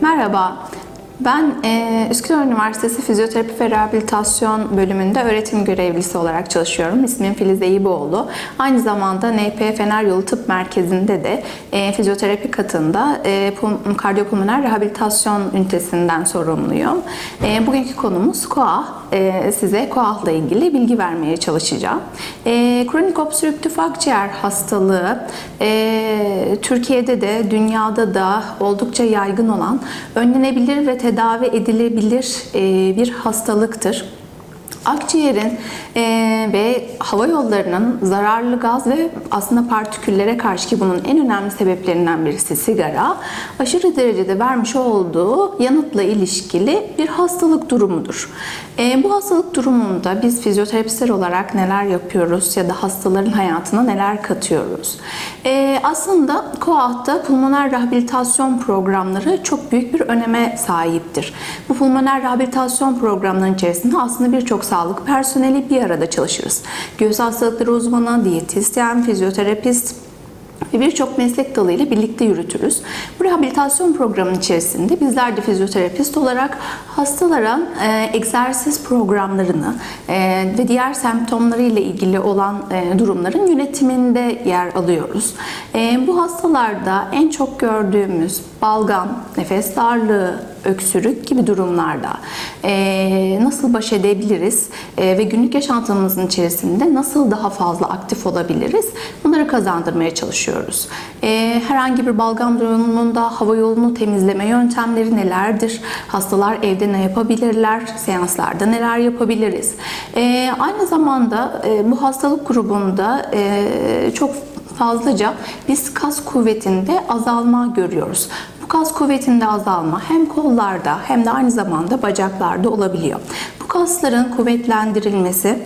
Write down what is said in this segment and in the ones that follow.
Merhaba, ben e, Üsküdar Üniversitesi Fizyoterapi ve Rehabilitasyon bölümünde öğretim görevlisi olarak çalışıyorum. İsmim Filiz Eyüboğlu. Aynı zamanda NP Fener Yolu Tıp Merkezi'nde de e, fizyoterapi katında e, pul- kardiyopulmoner rehabilitasyon ünitesinden sorumluyum. E, bugünkü konumuz KOAH. E, size KOAH'la ilgili bilgi vermeye çalışacağım. E, kronik obstrüktif akciğer hastalığı e, Türkiye'de de dünyada da oldukça yaygın olan önlenebilir ve tedavi edilebilir bir hastalıktır. Akciğerin e, ve hava yollarının zararlı gaz ve aslında partiküllere karşı ki bunun en önemli sebeplerinden birisi sigara, aşırı derecede vermiş olduğu yanıtla ilişkili bir hastalık durumudur. E, bu hastalık durumunda biz fizyoterapistler olarak neler yapıyoruz ya da hastaların hayatına neler katıyoruz? E, aslında KOAH'ta pulmoner rehabilitasyon programları çok büyük bir öneme sahiptir. Bu pulmoner rehabilitasyon programlarının içerisinde aslında birçok sağlık personeli bir arada çalışırız. Göğüs hastalıkları uzmanı, diyetisyen, fizyoterapist, ve birçok meslek dalıyla birlikte yürütürüz. Bu rehabilitasyon programının içerisinde bizler de fizyoterapist olarak hastalara e, egzersiz programlarını e, ve diğer semptomlarıyla ilgili olan e, durumların yönetiminde yer alıyoruz. E, bu hastalarda en çok gördüğümüz balgam, nefes darlığı, öksürük gibi durumlarda e, nasıl baş edebiliriz e, ve günlük yaşantımızın içerisinde nasıl daha fazla aktif olabiliriz bunları kazandırmaya çalışıyoruz. E, herhangi bir balgam durumunda hava yolunu temizleme yöntemleri nelerdir? Hastalar evde ne yapabilirler? Seanslarda neler yapabiliriz? E, aynı zamanda e, bu hastalık grubunda e, çok fazlaca biz kas kuvvetinde azalma görüyoruz. Kas kuvvetinde azalma hem kollarda hem de aynı zamanda bacaklarda olabiliyor. Bu kasların kuvvetlendirilmesi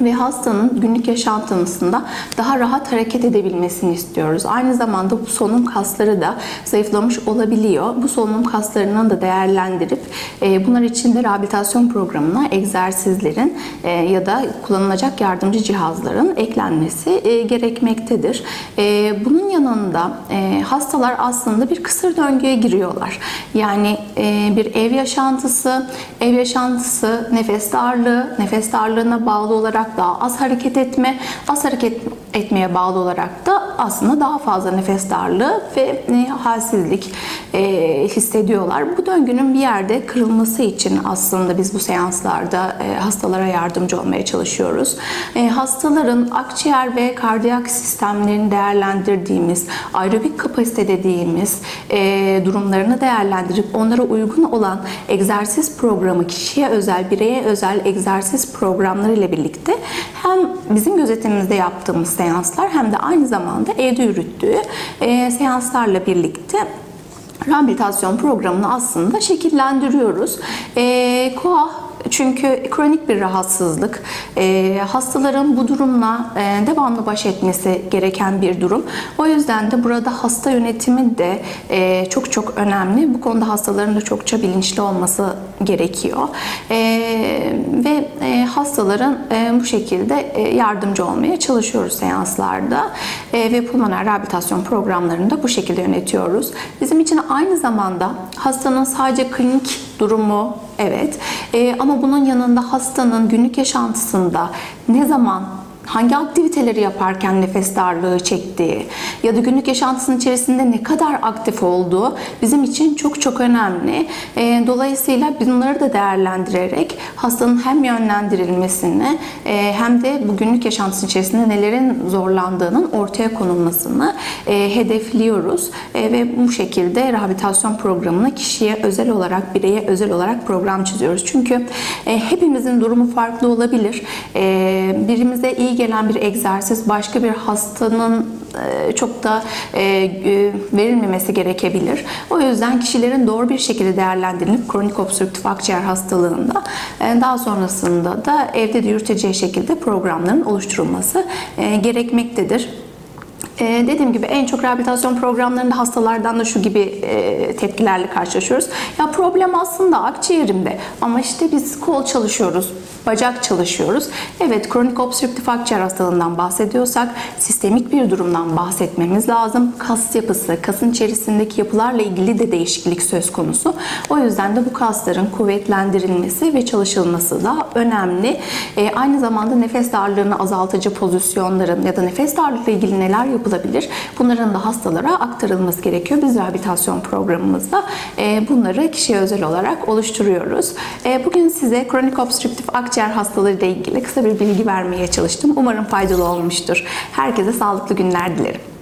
ve hastanın günlük yaşantısında daha rahat hareket edebilmesini istiyoruz. Aynı zamanda bu solunum kasları da zayıflamış olabiliyor. Bu solunum kaslarını da değerlendirip e, bunlar için de rehabilitasyon programına egzersizlerin e, ya da kullanılacak yardımcı cihazların eklenmesi e, gerekmektedir. E, bunun yanında e, hastalar aslında bir kısır döngüye giriyorlar. Yani e, bir ev yaşantısı, ev yaşantısı, nefes darlığı, nefes darlığına bağlı olarak daha az hareket etme, az hareket etmeye bağlı olarak da aslında daha fazla nefes darlığı ve e, halsizlik e, hissediyorlar. Bu döngünün bir yerde kırılması için aslında biz bu seanslarda e, hastalara yardımcı olmaya çalışıyoruz. Hastaların akciğer ve kardiyak sistemlerini değerlendirdiğimiz, aerobik kapasite dediğimiz durumlarını değerlendirip onlara uygun olan egzersiz programı kişiye özel, bireye özel egzersiz programları ile birlikte hem bizim gözetimimizde yaptığımız seanslar hem de aynı zamanda evde yürüttüğü e, seanslarla birlikte rehabilitasyon programını aslında şekillendiriyoruz. E, KOAH çünkü kronik bir rahatsızlık. E, hastaların bu durumla e, devamlı baş etmesi gereken bir durum. O yüzden de burada hasta yönetimi de e, çok çok önemli. Bu konuda hastaların da çokça bilinçli olması gerekiyor. E, ve e, hastaların e, bu şekilde e, yardımcı olmaya çalışıyoruz seanslarda. E, ve pulmoner rehabilitasyon programlarını da bu şekilde yönetiyoruz. Bizim için aynı zamanda hastanın sadece klinik durumu evet. E, ama bunun yanında hastanın günlük yaşantısında ne zaman hangi aktiviteleri yaparken nefes darlığı çektiği ya da günlük yaşantısının içerisinde ne kadar aktif olduğu bizim için çok çok önemli. E, Dolayısıyla bunları da değerlendirerek hastanın hem yönlendirilmesini e, hem de bu günlük yaşantısının içerisinde nelerin zorlandığının ortaya konulmasını e, hedefliyoruz. Ve bu şekilde rehabilitasyon programını kişiye özel olarak, bireye özel olarak program çiziyoruz. Çünkü hepimizin durumu farklı olabilir. Birimize iyi gelen bir egzersiz başka bir hastanın e, çok da e, e, verilmemesi gerekebilir. O yüzden kişilerin doğru bir şekilde değerlendirilip kronik obstrüktif akciğer hastalığında daha sonrasında da evde de yürüteceği şekilde programların oluşturulması gerekmektedir. Ee, dediğim gibi en çok rehabilitasyon programlarında hastalardan da şu gibi e, tepkilerle karşılaşıyoruz. Ya problem aslında akciğerimde ama işte biz kol çalışıyoruz, bacak çalışıyoruz. Evet kronik obstrüktif akciğer hastalığından bahsediyorsak sistemik bir durumdan bahsetmemiz lazım. Kas yapısı, kasın içerisindeki yapılarla ilgili de değişiklik söz konusu. O yüzden de bu kasların kuvvetlendirilmesi ve çalışılması da önemli. E, aynı zamanda nefes darlığını azaltıcı pozisyonların ya da nefes darlıkla ilgili neler yapılabilir? Bunların da hastalara aktarılması gerekiyor. Biz rehabilitasyon programımızda e, bunları kişiye özel olarak oluşturuyoruz. E, bugün size kronik obstrüktif akciğer hastalığı ile ilgili kısa bir bilgi vermeye çalıştım. Umarım faydalı olmuştur. Herkese sağlıklı günler dilerim.